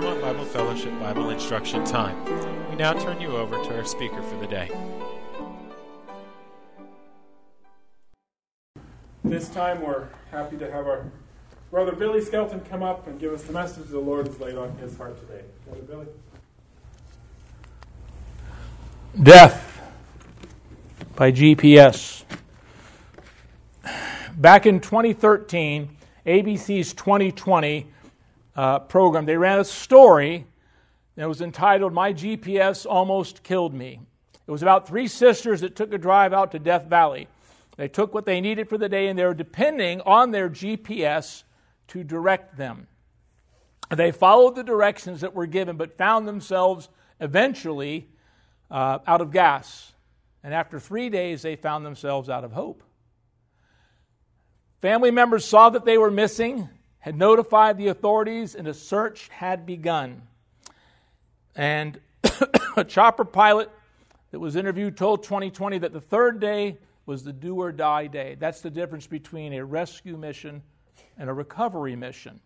Claremont Bible Fellowship Bible Instruction Time. We now turn you over to our speaker for the day. This time we're happy to have our brother Billy Skelton come up and give us the message the Lord has laid on his heart today. Brother Billy. Death by GPS. Back in 2013, ABC's 2020 uh, program, they ran a story that was entitled My GPS Almost Killed Me. It was about three sisters that took a drive out to Death Valley. They took what they needed for the day and they were depending on their GPS to direct them. They followed the directions that were given, but found themselves eventually uh, out of gas. And after three days, they found themselves out of hope. Family members saw that they were missing, had notified the authorities, and a search had begun. And a chopper pilot that was interviewed told 2020 that the third day was the do or die day. That's the difference between a rescue mission and a recovery mission.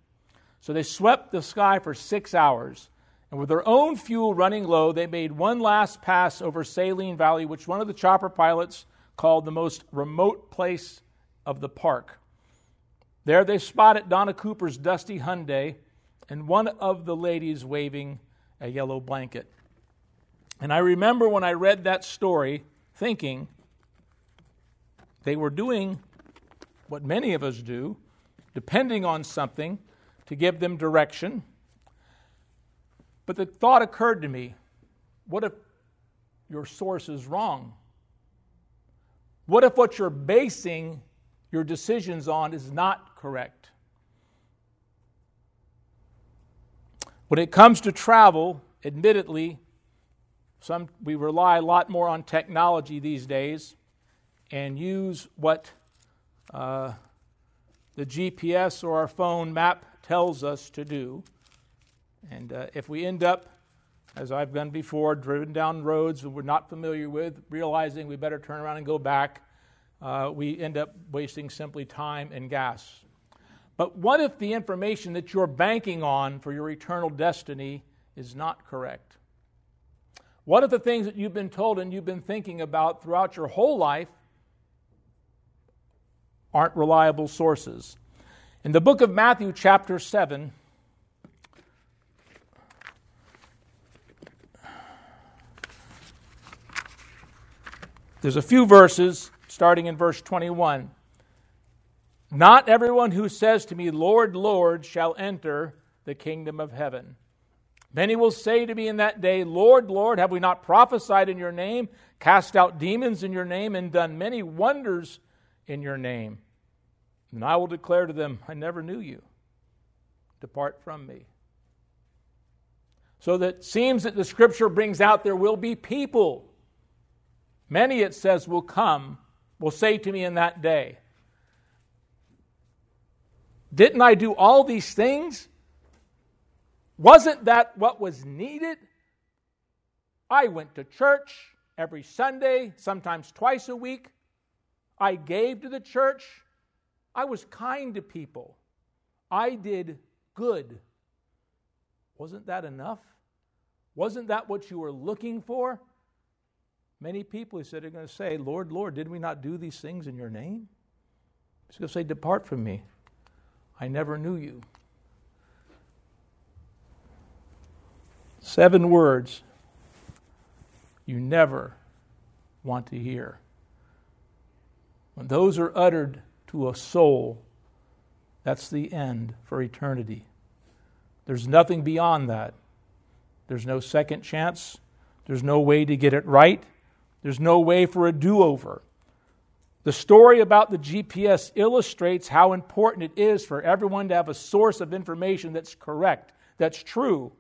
So they swept the sky for six hours. And with their own fuel running low, they made one last pass over Saline Valley, which one of the chopper pilots called the most remote place of the park. There they spotted Donna Cooper's dusty Hyundai and one of the ladies waving a yellow blanket. And I remember when I read that story thinking they were doing what many of us do, depending on something to give them direction. But the thought occurred to me what if your source is wrong? What if what you're basing your decisions on is not correct? When it comes to travel, admittedly, some, we rely a lot more on technology these days and use what uh, the GPS or our phone map tells us to do. And uh, if we end up, as I've done before, driven down roads that we're not familiar with, realizing we better turn around and go back, uh, we end up wasting simply time and gas. But what if the information that you're banking on for your eternal destiny is not correct? What if the things that you've been told and you've been thinking about throughout your whole life aren't reliable sources? In the book of Matthew, chapter 7, there's a few verses starting in verse 21. Not everyone who says to me, Lord, Lord, shall enter the kingdom of heaven. Many will say to me in that day, Lord, Lord, have we not prophesied in your name, cast out demons in your name, and done many wonders in your name? And I will declare to them, I never knew you. Depart from me. So that seems that the scripture brings out there will be people. Many, it says, will come will say to me in that day, Didn't I do all these things? Wasn't that what was needed? I went to church every Sunday, sometimes twice a week. I gave to the church. I was kind to people. I did good. Wasn't that enough? Wasn't that what you were looking for? Many people, he said, are going to say, Lord, Lord, did we not do these things in your name? He's going to say, Depart from me. I never knew you. Seven words you never want to hear. When those are uttered to a soul, that's the end for eternity. There's nothing beyond that. There's no second chance. There's no way to get it right. There's no way for a do over. The story about the GPS illustrates how important it is for everyone to have a source of information that's correct, that's true.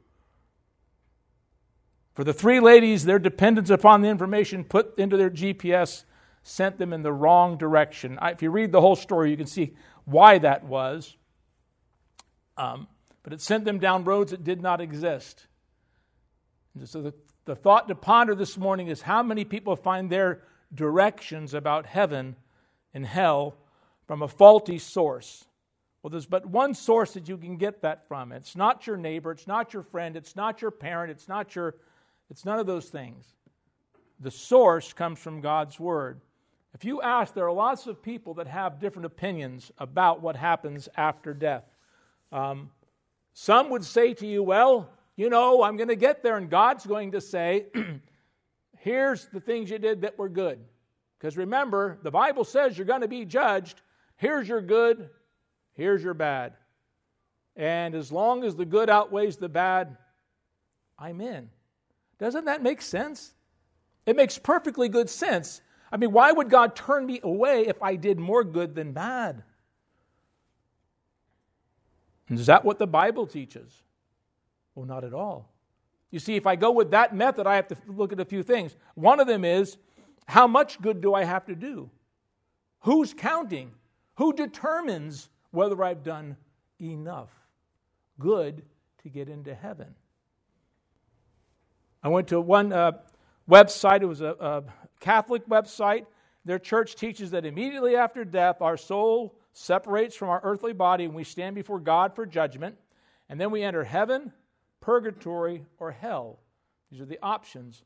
For the three ladies, their dependence upon the information put into their GPS sent them in the wrong direction. If you read the whole story, you can see why that was. Um, but it sent them down roads that did not exist. And so the the thought to ponder this morning is how many people find their directions about heaven and hell from a faulty source. Well, there's but one source that you can get that from. It's not your neighbor, it's not your friend, it's not your parent, it's not your it's none of those things. The source comes from God's word. If you ask, there are lots of people that have different opinions about what happens after death. Um, some would say to you, well, you know, I'm going to get there, and God's going to say, here's the things you did that were good. Because remember, the Bible says you're going to be judged. Here's your good, here's your bad. And as long as the good outweighs the bad, I'm in. Doesn't that make sense? It makes perfectly good sense. I mean, why would God turn me away if I did more good than bad? Is that what the Bible teaches? Well, not at all. You see, if I go with that method, I have to look at a few things. One of them is how much good do I have to do? Who's counting? Who determines whether I've done enough good to get into heaven? I went to one uh, website, it was a, a Catholic website. Their church teaches that immediately after death, our soul separates from our earthly body and we stand before God for judgment. And then we enter heaven, purgatory, or hell. These are the options.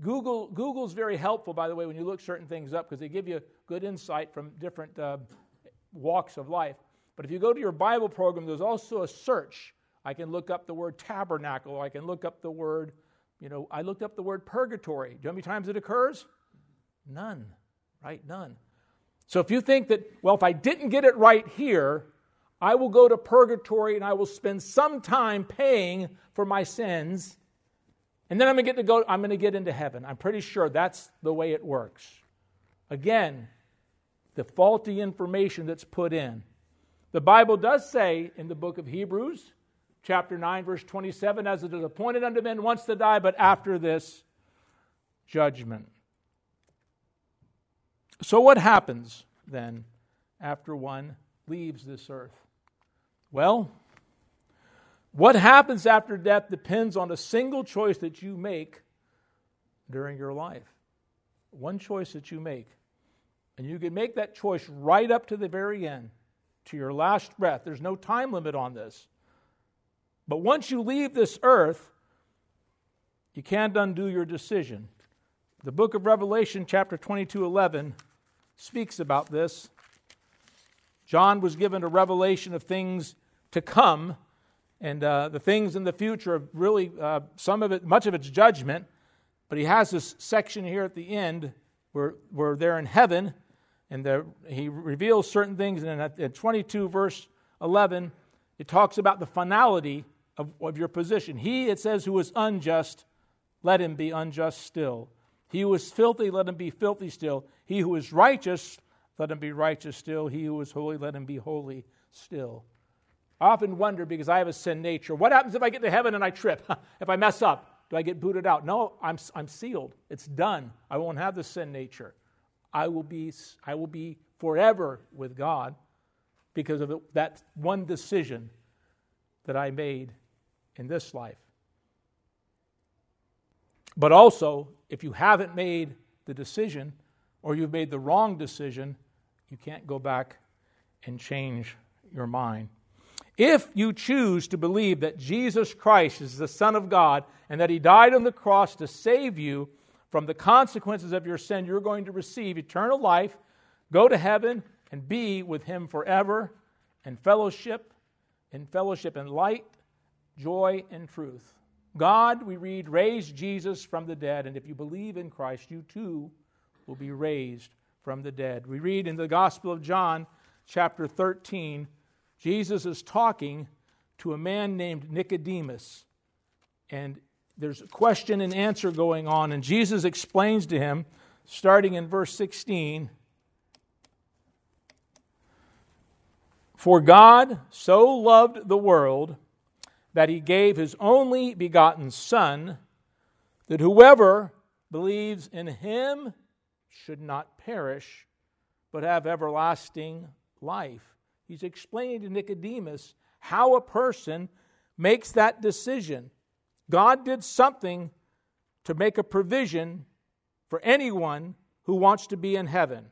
Google Google's very helpful, by the way, when you look certain things up because they give you good insight from different uh, walks of life. But if you go to your Bible program, there's also a search. I can look up the word tabernacle. I can look up the word, you know, I looked up the word purgatory. Do you know how many times it occurs? None, right? None. So if you think that, well, if I didn't get it right here, I will go to purgatory and I will spend some time paying for my sins, and then I'm going to get to go, I'm going to get into heaven. I'm pretty sure that's the way it works. Again, the faulty information that's put in. The Bible does say in the book of Hebrews, chapter 9, verse 27, as it is appointed unto men once to die, but after this, judgment. So, what happens then after one leaves this earth? Well, what happens after death depends on a single choice that you make during your life. One choice that you make. And you can make that choice right up to the very end, to your last breath. There's no time limit on this. But once you leave this earth, you can't undo your decision. The book of Revelation, chapter 22 11, speaks about this. John was given a revelation of things to come, and uh, the things in the future really, uh, some of it, much of it's judgment, but he has this section here at the end where, where they're in heaven, and he reveals certain things, and in, at 22, verse 11, it talks about the finality of, of your position. He, it says, who is unjust, let him be unjust still. He who is filthy, let him be filthy still. He who is righteous, let him be righteous still. He who is holy, let him be holy still. I often wonder because I have a sin nature what happens if I get to heaven and I trip? if I mess up, do I get booted out? No, I'm, I'm sealed. It's done. I won't have the sin nature. I will be, I will be forever with God because of that one decision that I made in this life. But also, if you haven't made the decision or you've made the wrong decision, you can't go back and change your mind. If you choose to believe that Jesus Christ is the Son of God and that He died on the cross to save you from the consequences of your sin, you're going to receive eternal life, go to heaven, and be with Him forever in fellowship, in fellowship in light, joy, and truth. God, we read, raised Jesus from the dead, and if you believe in Christ, you too will be raised from the dead. We read in the Gospel of John, chapter 13, Jesus is talking to a man named Nicodemus, and there's a question and answer going on, and Jesus explains to him, starting in verse 16. For God so loved the world that he gave his only begotten Son, that whoever believes in him should not perish, but have everlasting life. He's explaining to Nicodemus how a person makes that decision. God did something to make a provision for anyone who wants to be in heaven.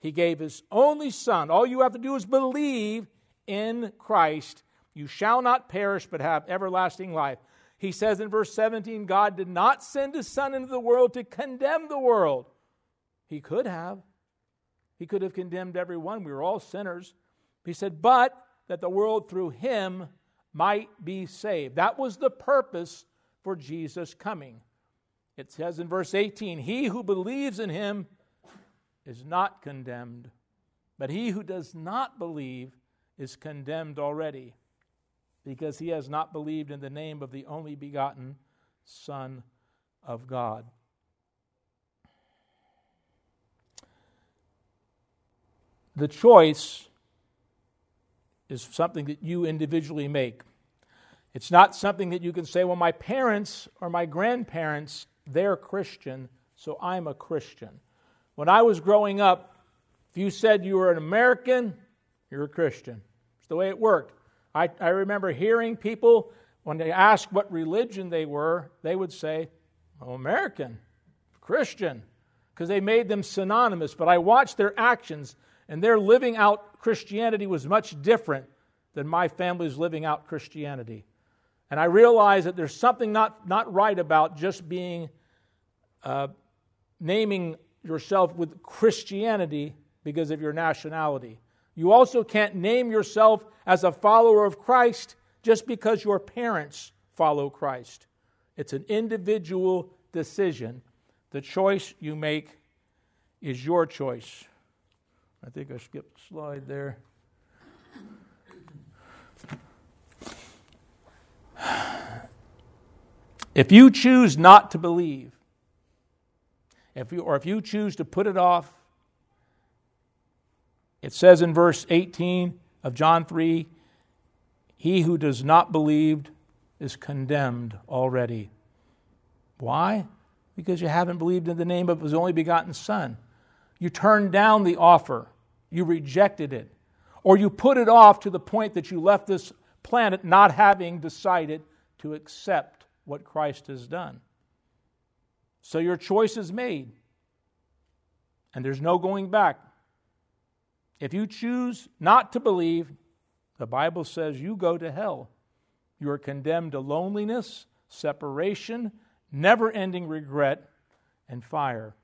He gave his only Son. All you have to do is believe in Christ, you shall not perish but have everlasting life. He says in verse 17, God did not send his Son into the world to condemn the world. He could have. He could have condemned everyone. We were all sinners. He said, but that the world through him might be saved. That was the purpose for Jesus coming. It says in verse 18, He who believes in him is not condemned, but he who does not believe is condemned already, because he has not believed in the name of the only begotten Son of God. The choice is something that you individually make. It's not something that you can say, well, my parents or my grandparents, they're Christian, so I'm a Christian. When I was growing up, if you said you were an American, you're a Christian. It's the way it worked. I, I remember hearing people, when they asked what religion they were, they would say, oh, American, Christian, because they made them synonymous. But I watched their actions and their living out Christianity was much different than my family's living out Christianity. And I realized that there's something not, not right about just being uh, naming yourself with Christianity because of your nationality. You also can't name yourself as a follower of Christ just because your parents follow Christ. It's an individual decision. The choice you make is your choice. I think I skipped a slide there. If you choose not to believe, if you, or if you choose to put it off, it says in verse 18 of John 3 He who does not believe is condemned already. Why? Because you haven't believed in the name of his only begotten Son. You turned down the offer, you rejected it, or you put it off to the point that you left this planet not having decided to accept what Christ has done. So your choice is made, and there's no going back. If you choose not to believe, the Bible says you go to hell. You are condemned to loneliness, separation, never ending regret, and fire.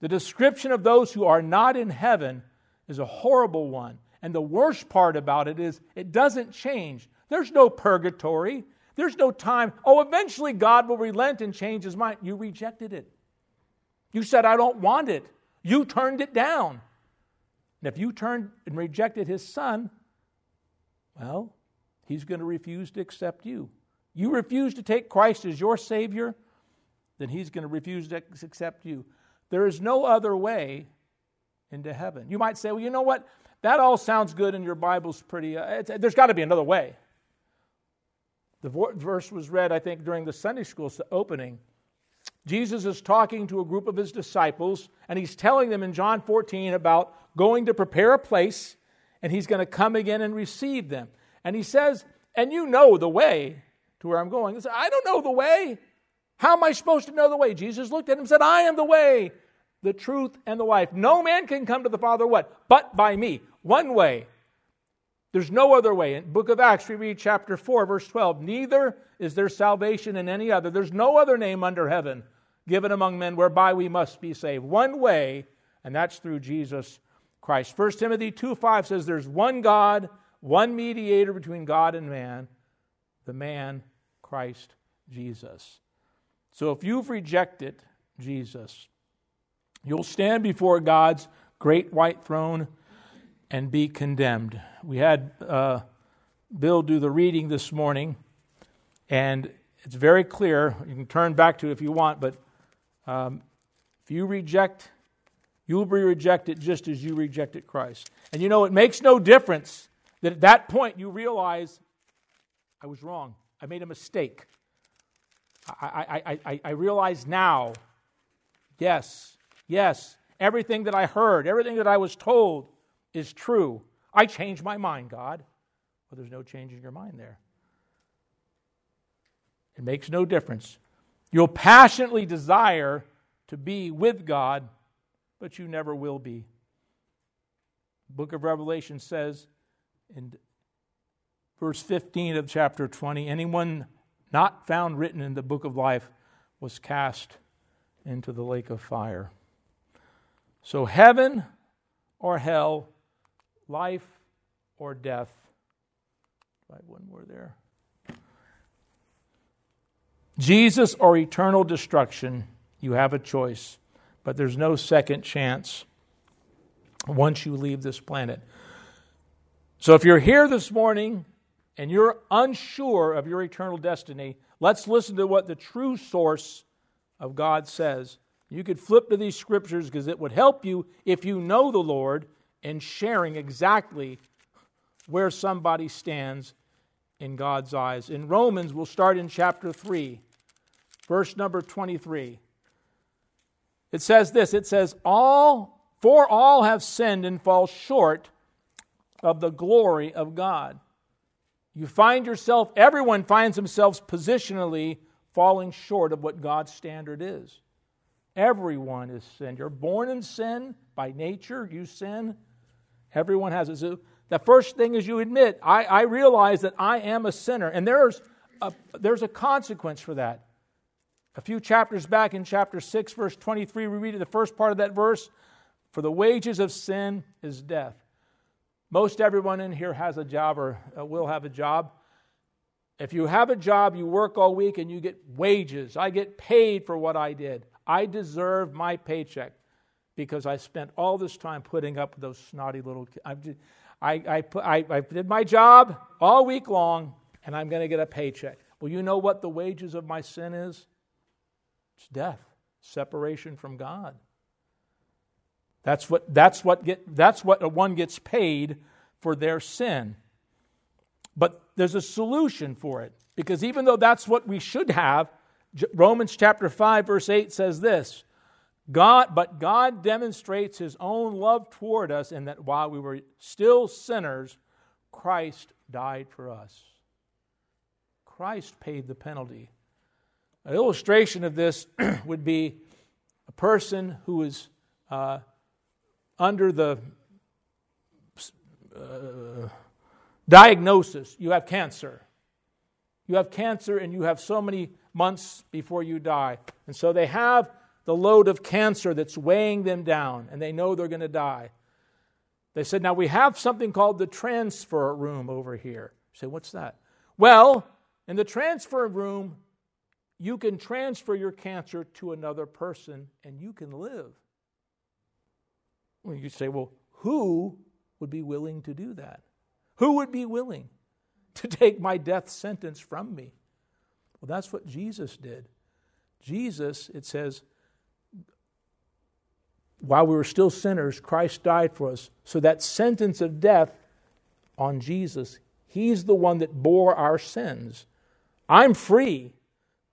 The description of those who are not in heaven is a horrible one. And the worst part about it is it doesn't change. There's no purgatory. There's no time. Oh, eventually God will relent and change his mind. You rejected it. You said, I don't want it. You turned it down. And if you turned and rejected his son, well, he's going to refuse to accept you. You refuse to take Christ as your Savior, then he's going to refuse to accept you. There is no other way into heaven. You might say, well, you know what? That all sounds good and your Bible's pretty. Uh, there's got to be another way. The verse was read, I think, during the Sunday school opening. Jesus is talking to a group of his disciples, and he's telling them in John 14 about going to prepare a place, and he's going to come again and receive them. And he says, And you know the way to where I'm going. He said, I don't know the way. How am I supposed to know the way? Jesus looked at him and said, I am the way, the truth, and the life. No man can come to the Father what? But by me. One way. There's no other way. In book of Acts, we read chapter 4, verse 12. Neither is there salvation in any other. There's no other name under heaven given among men whereby we must be saved. One way, and that's through Jesus Christ. 1 Timothy 2 5 says there's one God, one mediator between God and man, the man Christ Jesus. So if you've rejected Jesus, you'll stand before God's great white throne and be condemned. We had uh, Bill do the reading this morning, and it's very clear. You can turn back to it if you want, but um, if you reject, you will be rejected just as you rejected Christ. And you know, it makes no difference that at that point you realize I was wrong, I made a mistake. I, I, I, I realize now, yes, yes, everything that I heard, everything that I was told is true. I changed my mind, God. Well, there's no changing your mind there. It makes no difference. You'll passionately desire to be with God, but you never will be. The book of Revelation says, in verse 15 of chapter 20 anyone not found written in the book of life was cast into the lake of fire. So, heaven or hell, life or death. Have one more there. Jesus or eternal destruction, you have a choice, but there's no second chance once you leave this planet. So if you're here this morning and you're unsure of your eternal destiny, let's listen to what the true source of God says. You could flip to these scriptures because it would help you if you know the Lord in sharing exactly where somebody stands in God's eyes. In Romans, we'll start in chapter 3, verse number 23. It says this it says, All, for all have sinned and fall short of the glory of God. You find yourself, everyone finds themselves positionally falling short of what God's standard is. Everyone is sin. You're born in sin by nature, you sin. Everyone has it. The first thing is you admit, I, I realize that I am a sinner. And there's a, there's a consequence for that. A few chapters back in chapter 6, verse 23, we read the first part of that verse For the wages of sin is death. Most everyone in here has a job or uh, will have a job. If you have a job, you work all week and you get wages. I get paid for what I did. I deserve my paycheck because I spent all this time putting up with those snotty little kids. I, I, I, I did my job all week long and I'm going to get a paycheck. Well, you know what the wages of my sin is? It's death, separation from God. That's what, that's what, get, that's what one gets paid for their sin. But there's a solution for it because even though that's what we should have, Romans chapter 5 verse 8 says this, God but God demonstrates his own love toward us in that while we were still sinners, Christ died for us. Christ paid the penalty. An illustration of this would be a person who is uh, under the uh, diagnosis you have cancer. You have cancer and you have so many months before you die. And so they have the load of cancer that's weighing them down and they know they're going to die. They said, Now we have something called the transfer room over here. Say, What's that? Well, in the transfer room, you can transfer your cancer to another person and you can live. Well, you say, Well, who would be willing to do that? Who would be willing to take my death sentence from me? Well, that's what Jesus did. Jesus, it says, while we were still sinners, Christ died for us. So that sentence of death on Jesus, He's the one that bore our sins. I'm free.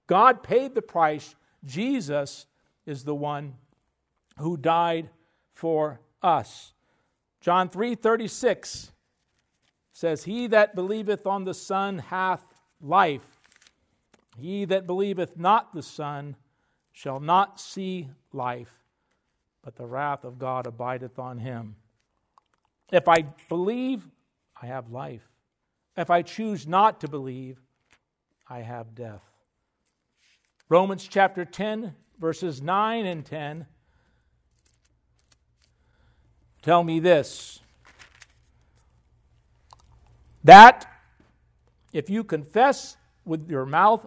God paid the price. Jesus is the one who died for us. John 3:36 says, "He that believeth on the Son hath life. He that believeth not the Son shall not see life, but the wrath of God abideth on him." If I believe, I have life. If I choose not to believe, I have death. Romans chapter 10, verses 9 and 10 tell me this that if you confess with your mouth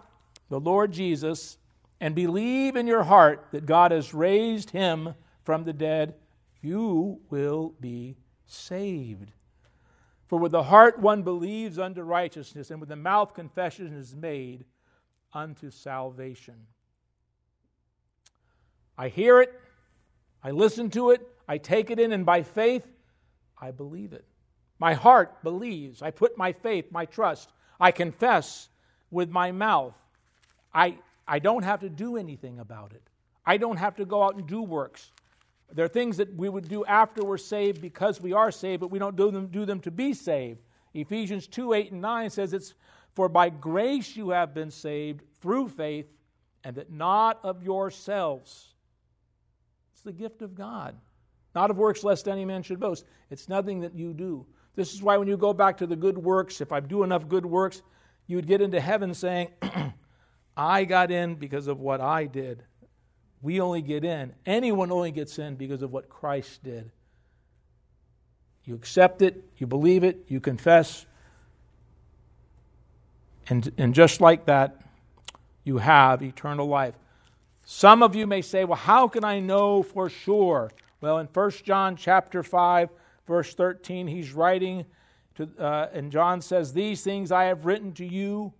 the Lord Jesus and believe in your heart that God has raised him from the dead, you will be saved. For with the heart one believes unto righteousness, and with the mouth confession is made unto salvation. I hear it, I listen to it, I take it in, and by faith, I believe it. My heart believes. I put my faith, my trust. I confess with my mouth. I, I don't have to do anything about it. I don't have to go out and do works. There are things that we would do after we're saved because we are saved, but we don't do them, do them to be saved. Ephesians 2 8 and 9 says it's for by grace you have been saved through faith, and that not of yourselves. It's the gift of God. Not of works, lest any man should boast. It's nothing that you do. This is why when you go back to the good works, if I do enough good works, you would get into heaven saying, I got in because of what I did. We only get in. Anyone only gets in because of what Christ did. You accept it, you believe it, you confess. And, and just like that, you have eternal life. Some of you may say, well, how can I know for sure? Well, in 1 John chapter 5, verse 13, he's writing to, uh, and John says, These things I have written to you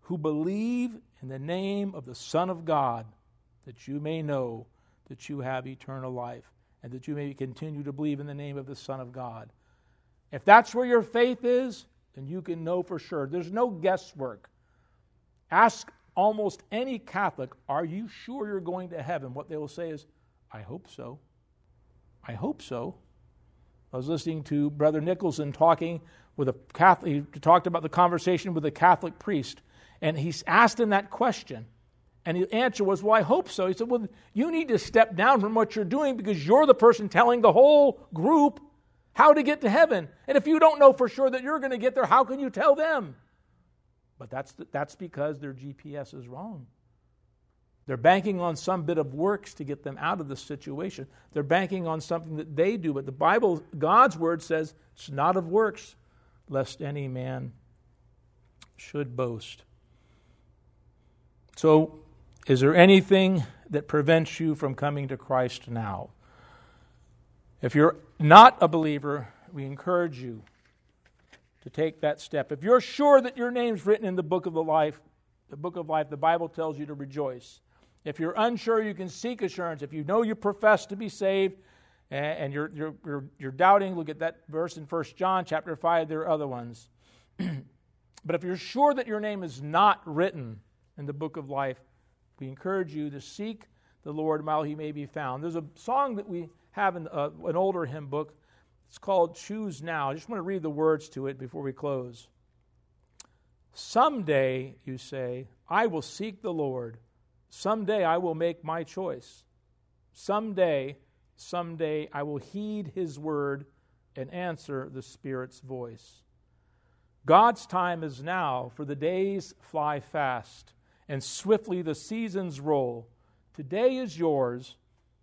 who believe in the name of the Son of God, that you may know that you have eternal life, and that you may continue to believe in the name of the Son of God. If that's where your faith is, then you can know for sure. There's no guesswork. Ask almost any Catholic, Are you sure you're going to heaven? What they will say is, I hope so. I hope so. I was listening to Brother Nicholson talking with a Catholic, he talked about the conversation with a Catholic priest, and he asked him that question. And the answer was, Well, I hope so. He said, Well, you need to step down from what you're doing because you're the person telling the whole group how to get to heaven. And if you don't know for sure that you're going to get there, how can you tell them? But that's, that's because their GPS is wrong. They're banking on some bit of works to get them out of the situation. They're banking on something that they do. But the Bible, God's word says it's not of works, lest any man should boast. So, is there anything that prevents you from coming to Christ now? If you're not a believer, we encourage you to take that step. If you're sure that your name's written in the book of the life, the book of life, the Bible tells you to rejoice. If you're unsure, you can seek assurance. If you know you profess to be saved and you're, you're, you're, you're doubting, look at that verse in 1 John chapter 5. There are other ones. but if you're sure that your name is not written in the book of life, we encourage you to seek the Lord while he may be found. There's a song that we have in uh, an older hymn book. It's called Choose Now. I just want to read the words to it before we close. Someday, you say, I will seek the Lord. Someday I will make my choice. Someday, someday I will heed his word and answer the Spirit's voice. God's time is now, for the days fly fast, and swiftly the seasons roll. Today is yours,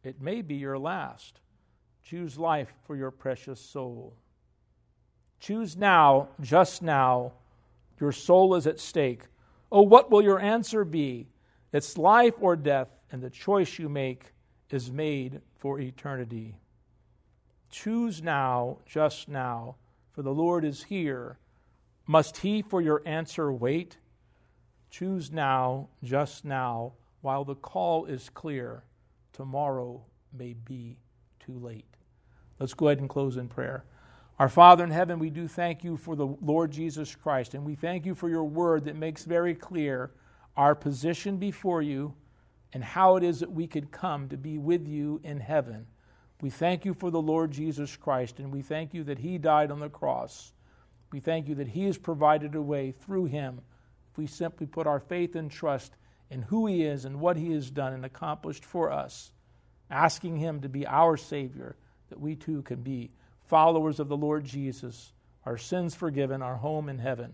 it may be your last. Choose life for your precious soul. Choose now, just now. Your soul is at stake. Oh, what will your answer be? It's life or death, and the choice you make is made for eternity. Choose now, just now, for the Lord is here. Must he for your answer wait? Choose now, just now, while the call is clear. Tomorrow may be too late. Let's go ahead and close in prayer. Our Father in heaven, we do thank you for the Lord Jesus Christ, and we thank you for your word that makes very clear our position before you, and how it is that we could come to be with you in heaven. We thank you for the Lord Jesus Christ, and we thank you that He died on the cross. We thank you that He has provided a way through Him if we simply put our faith and trust in who He is and what He has done and accomplished for us, asking Him to be our Savior, that we too can be followers of the Lord Jesus, our sins forgiven, our home in heaven.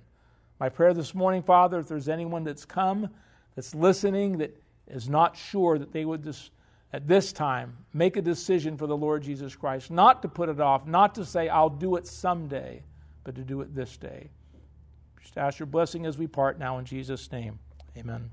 My prayer this morning, Father, if there's anyone that's come, that's listening, that is not sure that they would just, at this time, make a decision for the Lord Jesus Christ, not to put it off, not to say, I'll do it someday, but to do it this day. Just ask your blessing as we part now in Jesus' name. Amen.